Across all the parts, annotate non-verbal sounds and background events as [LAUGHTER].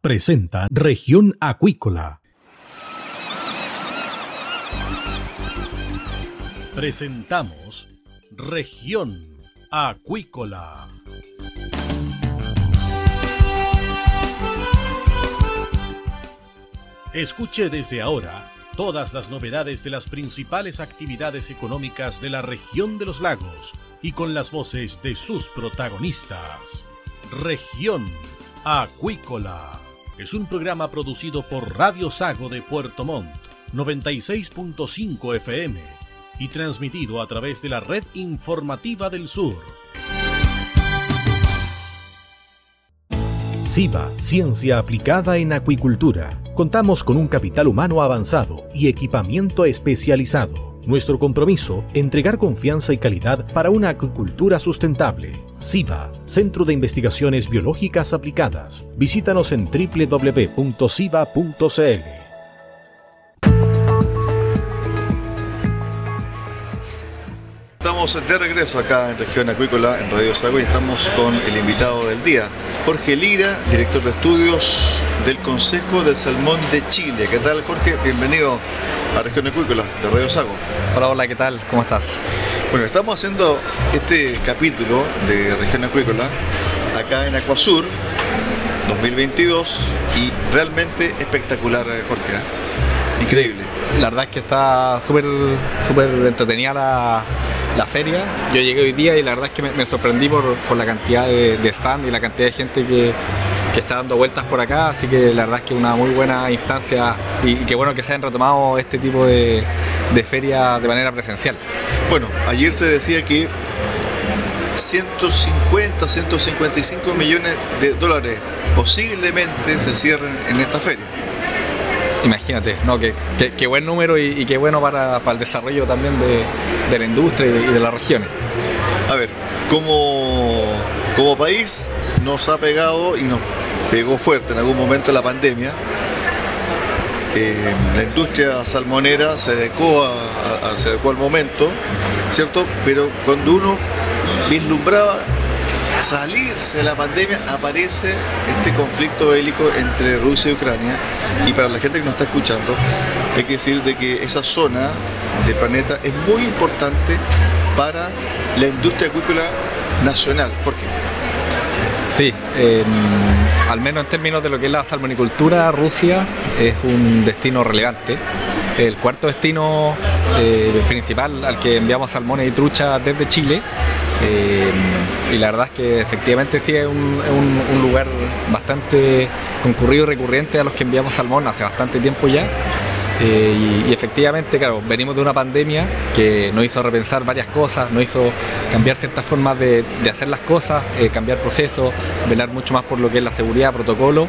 Presenta Región Acuícola. Presentamos Región Acuícola. Escuche desde ahora todas las novedades de las principales actividades económicas de la región de los lagos y con las voces de sus protagonistas. Región Acuícola es un programa producido por Radio Sago de Puerto Montt, 96.5 FM y transmitido a través de la red informativa del sur. SIBA, Ciencia Aplicada en Acuicultura. Contamos con un capital humano avanzado y equipamiento especializado nuestro compromiso, entregar confianza y calidad para una acuicultura sustentable. SIBA, Centro de Investigaciones Biológicas Aplicadas. Visítanos en www.siba.cl. Estamos de regreso acá en Región Acuícola, en Radio Sago, y estamos con el invitado del día, Jorge Lira, director de estudios del Consejo del Salmón de Chile. ¿Qué tal, Jorge? Bienvenido a Región Acuícola de Radio Sago. Hola, hola, ¿qué tal? ¿Cómo estás? Bueno, estamos haciendo este capítulo de Región Acuícola acá en Acuasur 2022 y realmente espectacular, eh, Jorge. ¿eh? Increíble. La verdad es que está súper súper entretenida la, la, feria. Yo llegué hoy día y la verdad es que me, sorprendí por, la cantidad de, de stand y la cantidad de gente que, que está dando vueltas por acá, así que la verdad es que una muy buena instancia y, qué bueno que se hayan retomado este tipo de, de ferias de manera presencial. Bueno, ayer se decía que 150, 155 millones de dólares posiblemente se cierren en esta feria. Imagínate, no, qué, buen número y, qué bueno para, para el desarrollo también de, de, la industria y de, las regiones. A ver, como, como país nos ha pegado y nos pegó fuerte en algún momento la pandemia. Eh, la industria salmonera se adecuó, se adecuó al momento, ¿cierto? Pero cuando uno vislumbraba salirse de la pandemia, aparece este conflicto bélico entre Rusia y Ucrania. Y para la gente que nos está escuchando, hay que decir de que esa zona del planeta es muy importante para la industria acuícola nacional. ¿Por qué? Sí, em, al menos en términos de lo que es la salmonicultura, Rusia es un destino relevante. El cuarto destino eh, principal al que enviamos salmones y truchas desde Chile. Em, y la verdad es que efectivamente sí es un, lugar bastante concurrido y recurrente a los que enviamos salmón hace bastante tiempo ya. Eh, y, efectivamente, claro, venimos de una pandemia que nos hizo repensar varias cosas, nos hizo cambiar ciertas formas de, hacer las cosas, eh, cambiar procesos, velar mucho más por lo que es la seguridad, protocolo.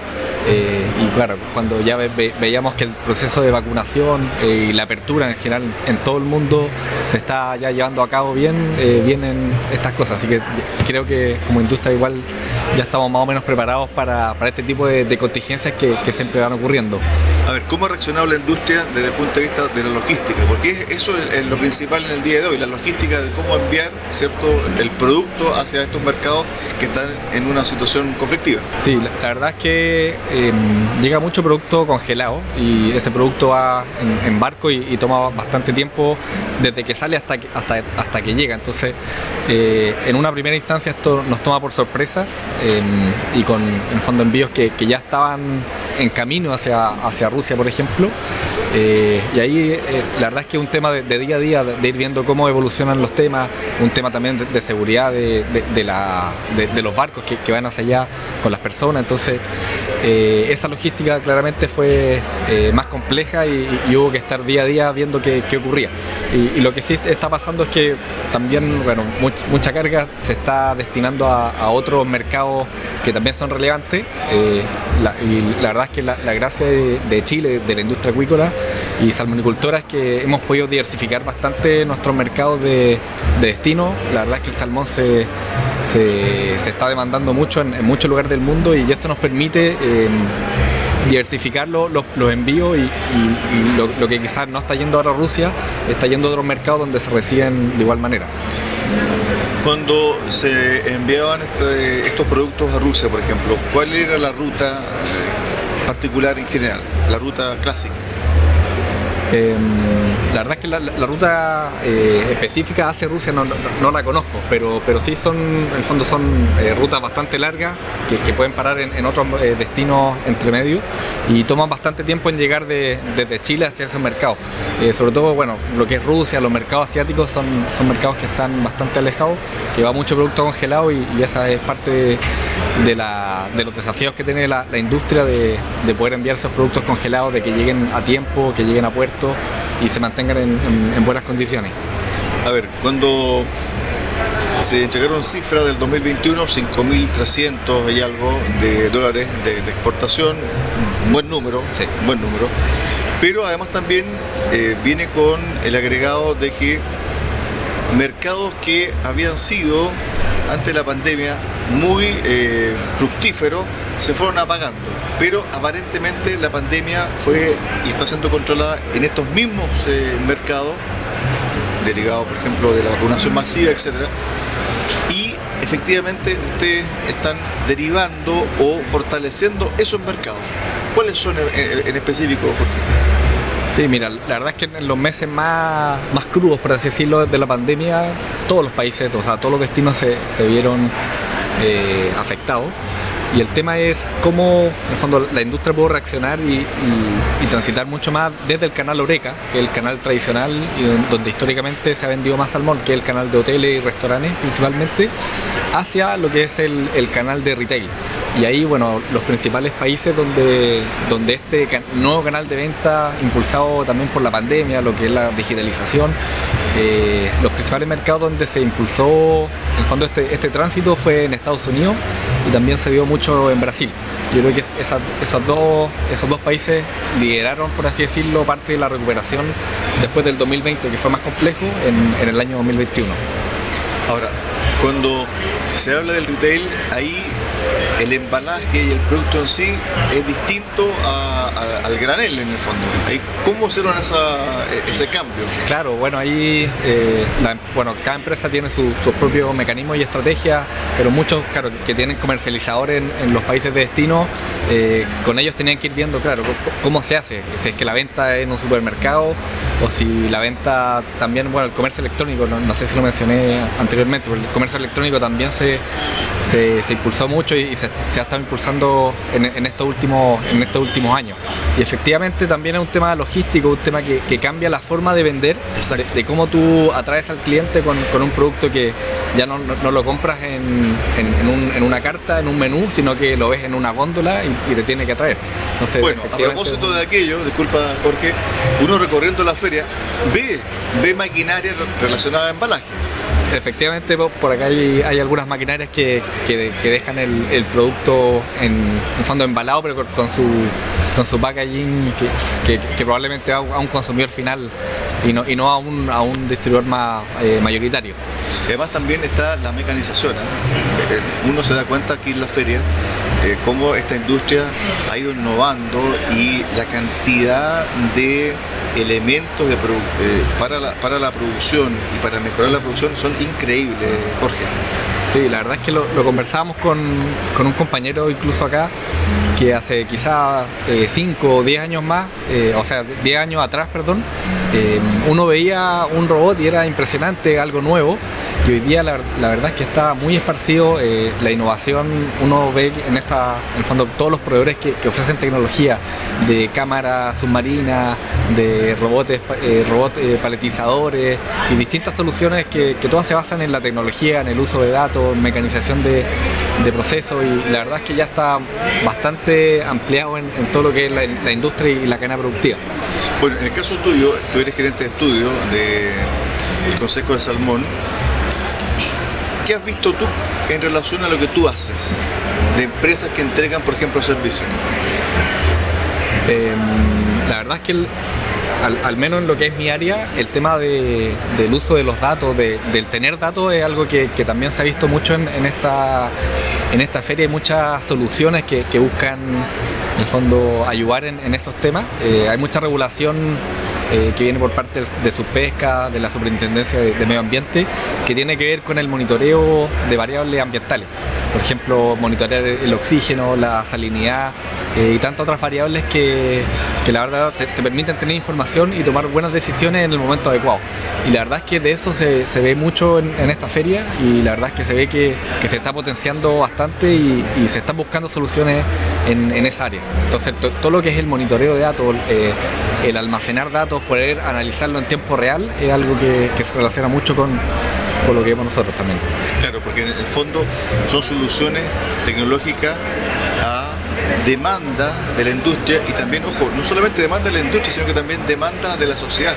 Eh, y claro, cuando ya veíamos que el proceso de vacunación y la apertura en general en todo el mundo se está ya llevando a cabo bien, vienen estas cosas. Así que creo que como industria igual ya estamos más o menos preparados para, este tipo de, contingencias que, que siempre van ocurriendo. A ver, ¿cómo ha reaccionado la industria desde el punto de vista de la logística? Porque eso es lo principal en el día de hoy, la logística de cómo enviar cierto el producto hacia estos mercados que están en una situación conflictiva. Sí, la, verdad es que em, llega mucho producto congelado y ese producto va en, barco y, toma bastante tiempo desde que sale hasta que, hasta, hasta que llega. Entonces, eh, en una primera instancia esto nos toma por sorpresa em, y con en envíos que ya estaban en camino hacia, hacia Rusia, por ejemplo. Eh, y ahí eh, la verdad es que es un tema de, día a día, de, ir viendo cómo evolucionan los temas, un tema también de, seguridad de, la, de, los barcos que, van hacia allá con las personas. Entonces, eh, esa logística claramente fue más compleja y, hubo que estar día a día viendo qué, ocurría. Y, lo que sí está pasando es que también, bueno, mucha carga se está destinando a, otros mercados que también son relevantes. y la verdad es que la, gracia de Chile, de la industria acuícola, y salmonicultora es que hemos podido diversificar bastante nuestros mercados de, destino. La verdad es que el salmón se, está demandando mucho en, muchos lugares del mundo y eso nos permite em, diversificar los, envíos y, lo, que quizás no está yendo ahora a Rusia está yendo a otros mercados donde se reciben de igual manera. Cuando se enviaban este, estos productos a Rusia, por ejemplo, ¿cuál era la ruta eh, particular en general, la ruta clásica? Em, la verdad es que la, ruta eh, específica hacia Rusia no, la conozco, pero, sí son, en el fondo son eh, rutas bastante largas que, pueden parar en, otros eh, destinos entre medio y toman bastante tiempo en llegar desde Chile hacia esos mercados. sobre todo, bueno, lo que es Rusia, los mercados asiáticos son, son mercados que están bastante alejados, que va mucho producto congelado y, esa es parte de, los desafíos que tiene la, industria de, de poder enviar esos productos congelados, de que lleguen a tiempo, que lleguen a puerto y se mantengan en, buenas condiciones. A ver, cuando se entregaron cifras del 2021, 5.300 y algo de dólares de, exportación, un buen número, sí. buen número. Pero además también eh, viene con el agregado de que mercados que habían sido ante la pandemia muy eh, fructíferos se fueron apagando. Pero aparentemente la pandemia fue y está siendo controlada en estos mismos eh, mercados, derivados por ejemplo de la vacunación masiva, etc. Y efectivamente ustedes están derivando o fortaleciendo esos mercados. ¿Cuáles son en, específico, Jorge? Sí, mira, la verdad es que en los meses más, más crudos, por así decirlo, de la pandemia, todos los países, o sea, todos los destinos se, se vieron eh, afectados. Y el tema es cómo, en fondo, la industria pudo reaccionar y, transitar mucho más desde el canal Oreca, que es el canal tradicional y donde históricamente se ha vendido más salmón, que es el canal de hoteles y restaurantes principalmente, hacia lo que es el, canal de retail. Y ahí, bueno, los principales países donde, donde este nuevo canal de venta, impulsado también por la pandemia, lo que es la digitalización, eh, los principales mercados donde se impulsó, en fondo, este, este tránsito fue en Estados Unidos y también se vio mucho en Brasil. Yo creo que esos, dos, esos dos países lideraron, por así decirlo, parte de la recuperación después del 2020, que fue más complejo, en, en el año 2021. Ahora, cuando se habla del retail, ahí el embalaje y el producto en sí es distinto al granel en el fondo. ¿Cómo hicieron ese cambio? Claro, bueno, ahí eh, bueno, cada empresa tiene sus su propios mecanismos y estrategias, pero muchos claro, que tienen comercializadores en, los países de destino, eh, con ellos tenían que ir viendo, claro, cómo se hace, si es que la venta es en un supermercado o si la venta también, bueno, el comercio electrónico, no, sé si lo mencioné anteriormente, pero el comercio electrónico también se, se, impulsó mucho y, se, ha estado impulsando en, estos últimos, en estos últimos años. Y efectivamente también es un tema logístico, un tema que, cambia la forma de vender, de, cómo tú atraes al cliente con, un producto que ya no, lo compras en, una carta, en un menú, sino que lo ves en una góndola y, te tiene que atraer. bueno, a propósito de aquello, disculpa Jorge, uno recorriendo la feria ve, ve maquinaria relacionada a embalaje [LAUGHS] efectivamente por acá hay, algunas maquinarias que, dejan el, producto en un fondo embalado, pero con su, con su packaging que, probablemente va a un consumidor final y no, y no a, un, a un distribuidor más eh, mayoritario. Además también está la mecanización. ¿ah? Eh, uno se da cuenta aquí en la feria eh, cómo esta industria ha ido innovando y la cantidad de elementos de eh, para, la, para la producción y para mejorar la producción son increíbles, Jorge. Sí, la verdad es que lo, conversábamos con, un compañero incluso acá, que hace quizás 5 o 10 años más, o sea, 10 años atrás, perdón, uno veía un robot y era impresionante, algo nuevo, y hoy día la, verdad es que está muy esparcido eh, la innovación. Uno ve en esta, en el fondo, todos los proveedores que, ofrecen tecnología de cámaras submarinas, de robots, eh, eh, paletizadores y distintas soluciones que, todas se basan en la tecnología, en el uso de datos, mecanización de, procesos y la verdad es que ya está bastante ampliado en, todo lo que es la, industria y la cadena productiva. Bueno, en el caso tuyo, tú eres gerente de estudio del Consejo de Salmón. ¿Qué has visto tú en relación a lo que tú haces de empresas que entregan, por ejemplo, servicios? Em, la verdad es que al, menos en lo que es mi área, el tema del uso de los datos, del tener datos, es algo que, también se ha visto mucho en, esta, en esta feria. Hay muchas soluciones que, buscan, en el fondo, ayudar en, estos temas. Eh, hay mucha regulación eh, que viene por parte de su pesca, de la Superintendencia de, Medio Ambiente, que tiene que ver con el monitoreo de variables ambientales. Por ejemplo, monitorear el oxígeno, la salinidad eh, y tantas otras variables que, la verdad te, permiten tener información y tomar buenas decisiones en el momento adecuado. Y la verdad es que de eso se, ve mucho en, esta feria y la verdad es que se ve que, se está potenciando bastante y, se están buscando soluciones en, esa área. Entonces, todo lo que es el monitoreo de datos, eh, el almacenar datos, poder analizarlo en tiempo real, es algo que, se relaciona mucho con, con lo que vemos nosotros también. Claro, porque en el fondo son soluciones tecnológicas a demanda de la industria y también, ojo, no solamente demanda de la industria, sino que también demanda de la sociedad.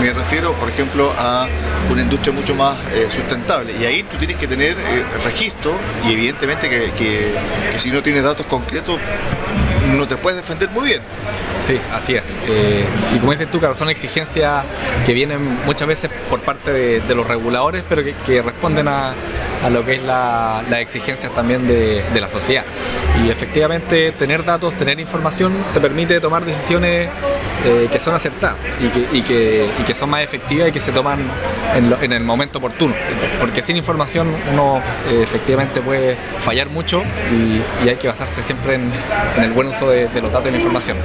Me refiero, por ejemplo, a una industria mucho más eh, sustentable. Y ahí tú tienes que tener eh, registro y evidentemente que, si no tienes datos concretos no te puedes defender muy bien. Sí, así es. Eh, y como dices tú, son exigencias que vienen muchas veces por parte de, los reguladores, pero que responden a, a lo que es la, las exigencias también de, la sociedad. Y efectivamente tener datos, tener información te permite tomar decisiones eh, que son acertadas y que, que, son más efectivas y que se toman en, el momento oportuno. Porque sin información uno eh, efectivamente puede fallar mucho y, hay que basarse siempre en, el buen uso de, los datos y la información.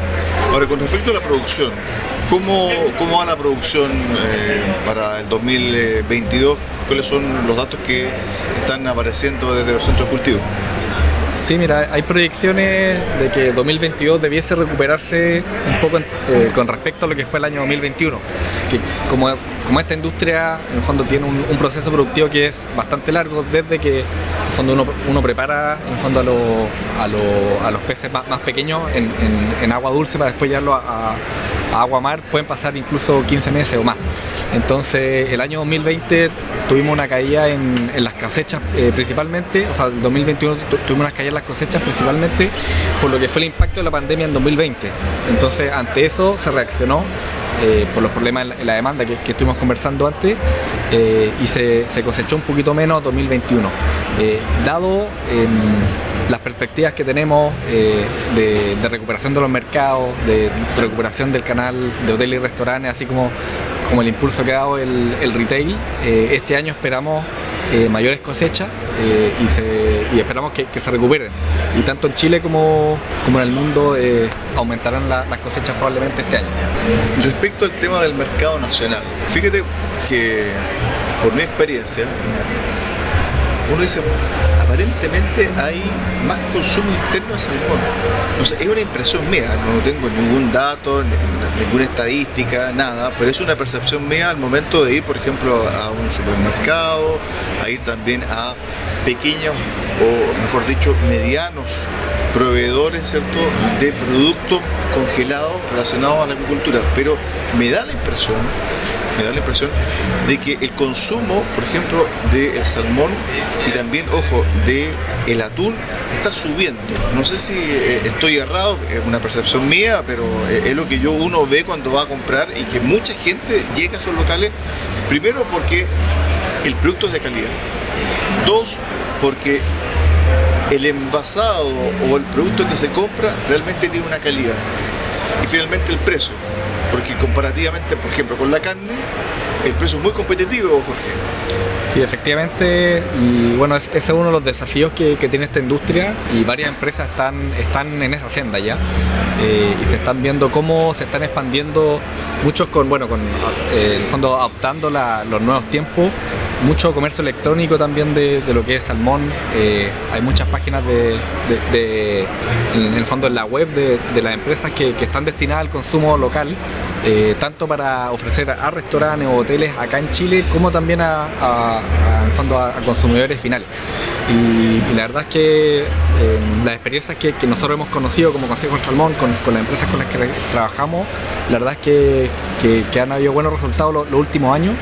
Ahora, con respecto a la producción, ¿cómo, cómo va la producción eh, para el 2022? ¿Cuáles son los datos que están apareciendo desde los centros de cultivo? Sí, mira, hay proyecciones de que 2022 debiese recuperarse un poco eh, con respecto a lo que fue el año 2021. Que como, como esta industria en fondo tiene un, proceso productivo que es bastante largo, desde que en fondo uno, prepara en fondo a, a, los peces más, pequeños en, agua dulce para después llevarlo a, agua mar, pueden pasar incluso 15 meses o más. Entonces el año 2020 tuvimos una caída en, las cosechas eh, principalmente, o sea, el 2021 tuvimos caída en las cosechas principalmente por lo que fue el impacto de la pandemia en 2020. Entonces ante eso se reaccionó eh, por los problemas en la, demanda que, estuvimos conversando antes eh, y se, cosechó un poquito menos 2021. dado las perspectivas que tenemos de, recuperación de los mercados, de recuperación del canal de hoteles y restaurantes, así como como el impulso que ha dado el, retail, este año esperamos eh, mayores cosechas eh, y, esperamos que, se recuperen. Y tanto en Chile como, como en el mundo aumentarán las cosechas probablemente este año. Respecto al tema del mercado nacional, fíjate que por mi experiencia, uno dice, aparentemente hay más consumo interno de salmón. Es una impresión mía, no tengo ningún dato, ninguna estadística, nada, pero es una percepción mía al momento de ir, por ejemplo, a un supermercado, a ir también a pequeños o, mejor dicho, medianos proveedores ¿cierto? de productos congelados relacionados a la agricultura. Pero me da la impresión, me da la impresión de que el consumo, por ejemplo, del salmón y también, ojo, de el atún está subiendo. No sé si eh, estoy errado, es una percepción mía, pero eh, es lo que yo uno ve cuando va a comprar y que mucha gente llega a esos locales, primero porque el producto es de calidad. Dos, porque el envasado o el producto que se compra realmente tiene una calidad. Y finalmente el precio, porque comparativamente, por ejemplo, con la carne, el precio es muy competitivo, Jorge. Sí, efectivamente, y bueno, ese es uno de los desafíos que, tiene esta industria y varias empresas están, están en esa senda ya eh, y se están viendo cómo se están expandiendo muchos con, bueno, con eh, el fondo adaptando los nuevos tiempos mucho comercio electrónico también de, lo que es salmón. Eh, hay muchas páginas de, en el fondo en la web de, las empresas que, están destinadas al consumo local, eh, tanto para ofrecer a restaurantes o hoteles acá en Chile, como también a, fondo a, consumidores finales. Y, la verdad es que eh, las experiencias que, nosotros hemos conocido como Consejo del Salmón con, las empresas con las que trabajamos, la verdad es que, han habido buenos resultados los últimos años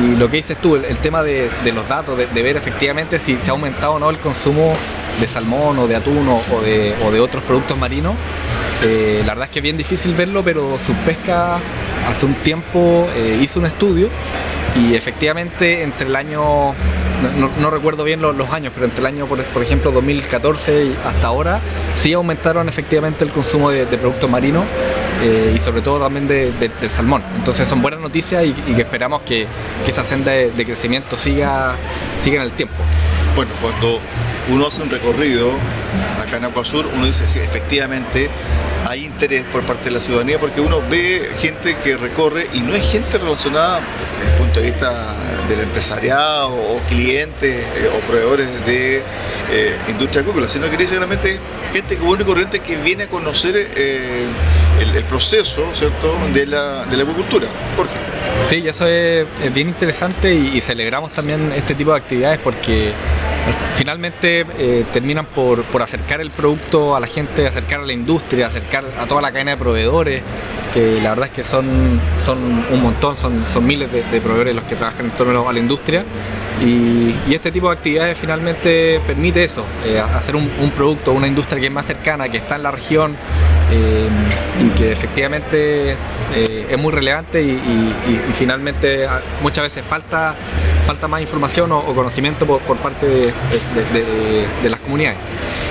y lo que dices tú, el, tema de, los datos, de, ver efectivamente si se ha aumentado o no el consumo de salmón o de atún o, de, otros productos marinos, eh, la verdad es que es bien difícil verlo, pero Subpesca hace un tiempo eh, hizo un estudio y efectivamente entre el año, no, recuerdo bien los, años, pero entre el año, por, ejemplo, 2014 y hasta ahora, sí aumentaron efectivamente el consumo de, productos marinos eh, y sobre todo también del salmón. Entonces son buenas noticias y, que esperamos que, esa senda de, crecimiento siga, siga en el tiempo. Bueno, cuando uno hace un recorrido acá en Acuasur, uno dice, sí, efectivamente hay interés por parte de la ciudadanía porque uno ve gente que recorre y no es gente relacionada desde el punto de vista del empresariado o clientes eh, o proveedores de eh, industria agrícola, sino que dice realmente gente común y corriente que viene a conocer eh, el, proceso ¿cierto? De, la, de la agricultura. Jorge. Sí, eso es, bien interesante y, celebramos también este tipo de actividades porque finalmente eh, terminan por, acercar el producto a la gente, acercar a la industria, acercar a toda la cadena de proveedores, que la verdad es que son, son un montón, son, son miles de, proveedores los que trabajan en torno a la industria. Y, este tipo de actividades finalmente permite eso, eh, hacer un, producto, una industria que es más cercana, que está en la región eh, y que efectivamente es muy relevante y, finalmente ah, muchas veces falta falta más información o, conocimiento por, parte de, las comunidades.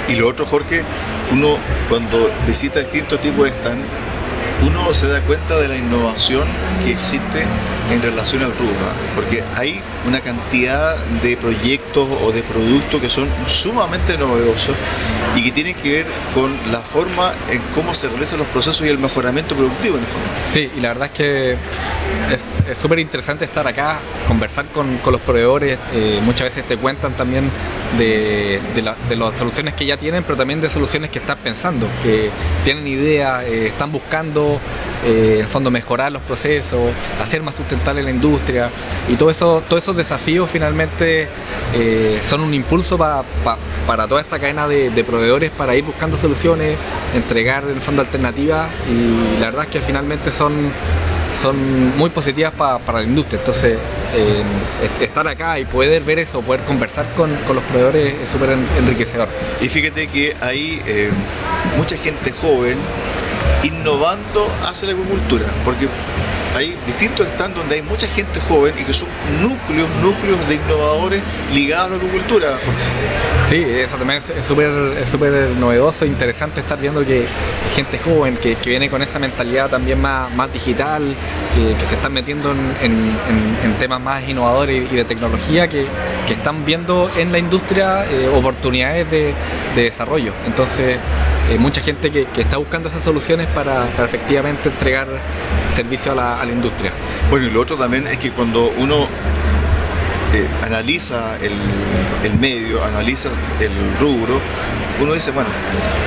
Y lo otro, Jorge, uno cuando visita distintos tipos de stand, uno se da cuenta de la innovación que existe en relación al rubro, porque hay una cantidad de proyectos o de productos que son sumamente novedosos y que tienen que ver con la forma en cómo se realizan los procesos y el mejoramiento productivo en el fondo. Sí, y la verdad es que es súper interesante estar acá, conversar con, los proveedores, eh, muchas veces te cuentan también de, las soluciones que ya tienen, pero también de soluciones que están pensando, que tienen idea, eh, están buscando eh, en fondo mejorar los procesos, hacer más sustentable la industria. Y todo eso, todos esos desafíos finalmente son un impulso para toda esta cadena de, proveedores para ir buscando soluciones, entregar en el fondo alternativas. Y la verdad es que finalmente son son muy positivas para la industria. Entonces, eh, estar acá y poder ver eso, poder conversar con, los proveedores es súper enriquecedor. Y fíjate que hay eh, mucha gente joven innovando hacia la agricultura, porque hay distintos stands donde hay mucha gente joven y que son núcleos, núcleos de innovadores ligados a la agricultura. Sí, eso también es súper es súper novedoso, interesante estar viendo que gente joven que, viene con esa mentalidad también más, más digital, que, se están metiendo en, temas más innovadores y de tecnología, que, están viendo en la industria eh, oportunidades de, desarrollo. Entonces, eh, mucha gente que, está buscando esas soluciones para, efectivamente entregar servicio a la, industria. Bueno, y lo otro también es que cuando uno eh, analiza el, medio, analiza el rubro, uno dice, bueno,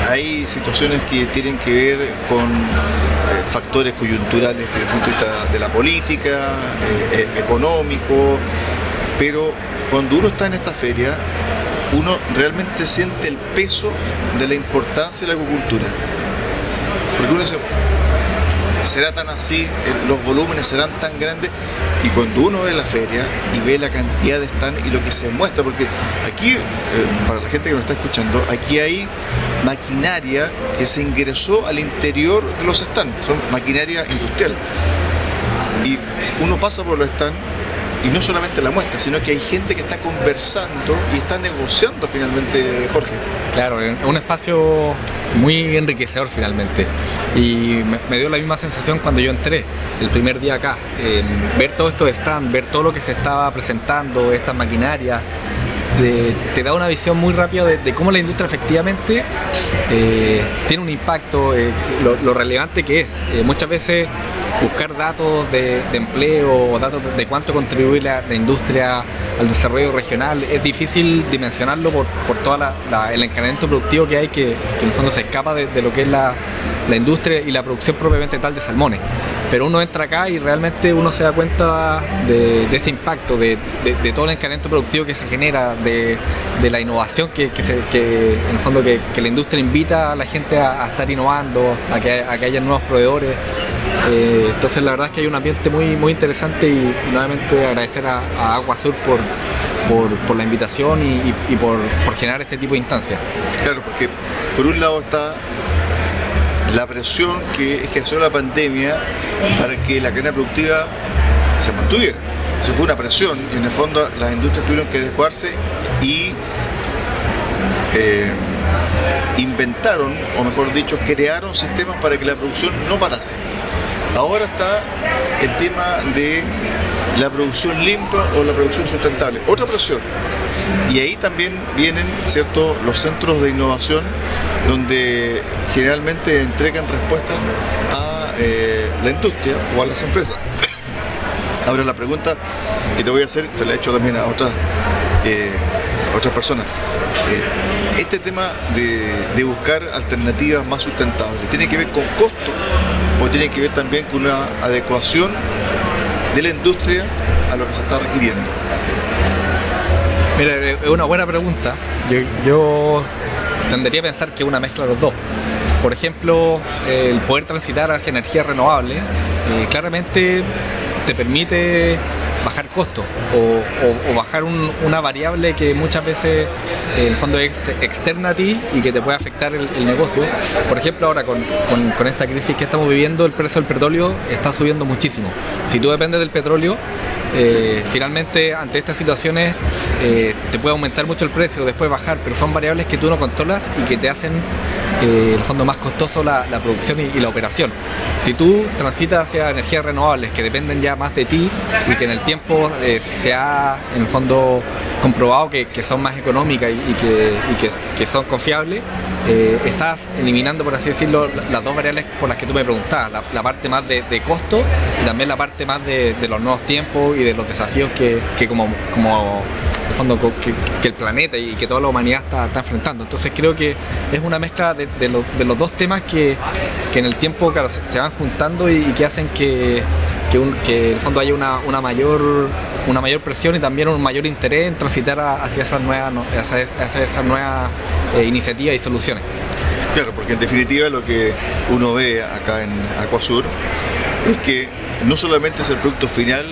hay situaciones que tienen que ver con eh, factores coyunturales desde el punto de vista de la política, eh, económico, pero cuando uno está en esta feria, uno realmente siente el peso de la importancia de la agricultura. Porque uno dice, será tan así, los volúmenes serán tan grandes, y cuando uno ve la feria y ve la cantidad de stands y lo que se muestra, porque aquí, eh, para la gente que nos está escuchando, aquí hay maquinaria que se ingresó al interior de los stands, son maquinaria industrial. Y uno pasa por los stands y no solamente la muestra, sino que hay gente que está conversando y está negociando finalmente, Jorge. Claro, un espacio muy enriquecedor finalmente. Y me, dio la misma sensación cuando yo entré el primer día acá. ver todo esto de stand, ver todo lo que se estaba presentando, estas maquinarias, te da una visión muy rápida de, cómo la industria efectivamente eh, tiene un impacto, eh, lo, relevante que es. Eh, muchas veces buscar datos de, empleo o datos de cuánto contribuye la, industria al desarrollo regional es difícil dimensionarlo por, por todo el encadenamiento productivo que hay que, en el fondo se escapa de, lo que es la, industria y la producción propiamente tal de salmones. Pero uno entra acá y realmente uno se da cuenta de, ese impacto, de, todo el encadenamiento productivo que se genera, de, la innovación que, se, en fondo que, la industria invita a la gente a, estar innovando, a que, a que haya nuevos proveedores. Eh, entonces la verdad es que hay un ambiente muy, muy interesante y, nuevamente agradecer a, Agua Sur por, por, la invitación y, por, generar este tipo de instancias. Claro, porque por un lado está la presión que ejerció la pandemia para que la cadena productiva se mantuviera. Eso fue una presión y en el fondo las industrias tuvieron que adecuarse y eh, inventaron, o mejor dicho, crearon sistemas para que la producción no parase. Ahora está el tema de la producción limpia o la producción sustentable. Otra presión. Y ahí también vienen ¿cierto? los centros de innovación donde generalmente entregan respuestas a eh, la industria o a las empresas. [COUGHS] Ahora la pregunta que te voy a hacer, te la he hecho también a otras, eh, personas. Eh, este tema de, buscar alternativas más sustentables, ¿tiene que ver con costo o tiene que ver también con una adecuación de la industria a lo que se está requiriendo? Mira, es una buena pregunta. Yo, yo tendería a pensar que una mezcla de los dos. Por ejemplo, el poder transitar hacia energías renovables, eh, claramente te permite bajar costos o, bajar una variable que muchas veces en el fondo es externa a ti y que te puede afectar el, negocio. Por ejemplo, ahora con, esta crisis que estamos viviendo, el precio del petróleo está subiendo muchísimo. Si tú dependes del petróleo, eh, finalmente ante estas situaciones eh, te puede aumentar mucho el precio, después bajar, pero son variables que tú no controlas y que te hacen eh, en el fondo más costoso la, producción y, la operación. Si tú transitas hacia energías renovables que dependen ya más de ti y que en el tiempo se ha en el fondo comprobado que, son más económicas y, que, son confiables, estás eliminando, por así decirlo, las dos variables por las que tú me preguntabas, la, parte más de, costo y también la parte más de, los nuevos tiempos de los desafíos que, como, como fondo que, el planeta y que toda la humanidad está, enfrentando. Entonces creo que es una mezcla de, los dos temas que, en el tiempo se, van juntando y, que hacen que, en fondo haya una, mayor una mayor presión y también un mayor interés en transitar hacia esas nuevas hacia, esas nuevas eh, iniciativas y soluciones. Claro, porque en definitiva lo que uno ve acá en Acuasur es que no solamente es el producto final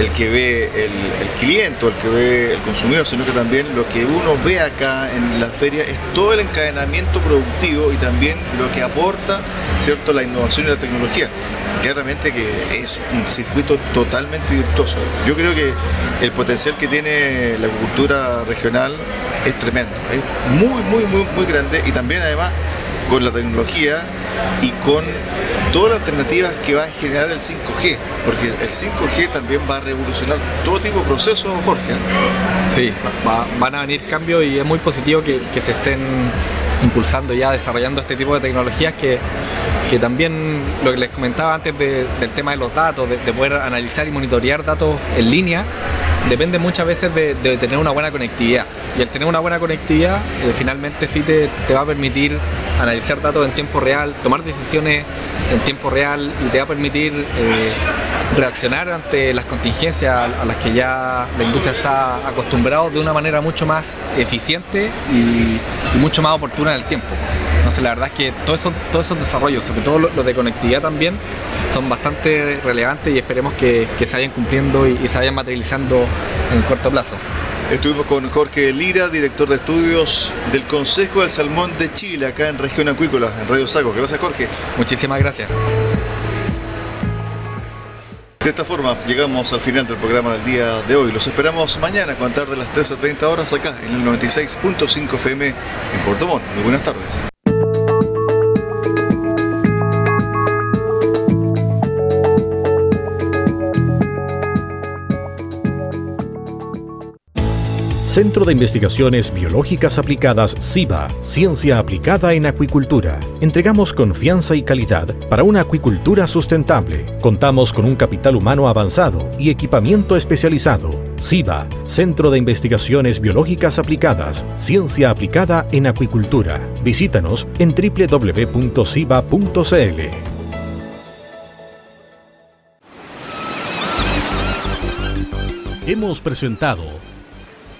el que ve el, cliente o el que ve el consumidor, sino que también lo que uno ve acá en la feria es todo el encadenamiento productivo y también lo que aporta cierto la innovación y la tecnología. Claramente que es un circuito totalmente virtuoso. Yo creo que el potencial que tiene la agricultura regional es tremendo, es muy, muy, muy, muy grande y también además con la tecnología y con todas las alternativas que va a generar el 5G, porque el 5G también va a revolucionar todo tipo de procesos, Jorge. Sí, van a venir cambios y es muy positivo que, se estén impulsando ya, desarrollando este tipo de tecnologías que, también lo que les comentaba antes del tema de los datos, de, poder analizar y monitorear datos en línea, depende muchas veces de, tener una buena conectividad. Y el tener una buena conectividad eh, finalmente sí te, te va a permitir analizar datos en tiempo real, tomar decisiones en tiempo real y te va a permitir eh, reaccionar ante las contingencias a las que ya la industria está acostumbrada de una manera mucho más eficiente y, mucho más oportuna en el tiempo. Entonces la verdad es que todos esos, todos esos desarrollos, sobre todo los de conectividad también, son bastante relevantes y esperemos que, se vayan cumpliendo y, y se vayan materializando en el corto plazo. Estuvimos con Jorge Lira, director de estudios del Consejo del Salmón de Chile, acá en Región Acuícola, en Radio Saco. Gracias, Jorge. Muchísimas gracias. De esta forma llegamos al final del programa del día de hoy. Los esperamos mañana a contar de las 13 a 30 horas acá en el 96.5 FM en Puerto Montt. Muy buenas tardes. Centro de Investigaciones Biológicas Aplicadas CIBA, Ciencia Aplicada en Acuicultura. Entregamos confianza y calidad para una acuicultura sustentable. Contamos con un capital humano avanzado y equipamiento especializado. CIBA, Centro de Investigaciones Biológicas Aplicadas, Ciencia Aplicada en Acuicultura. Visítanos en www.ciba.cl. Hemos presentado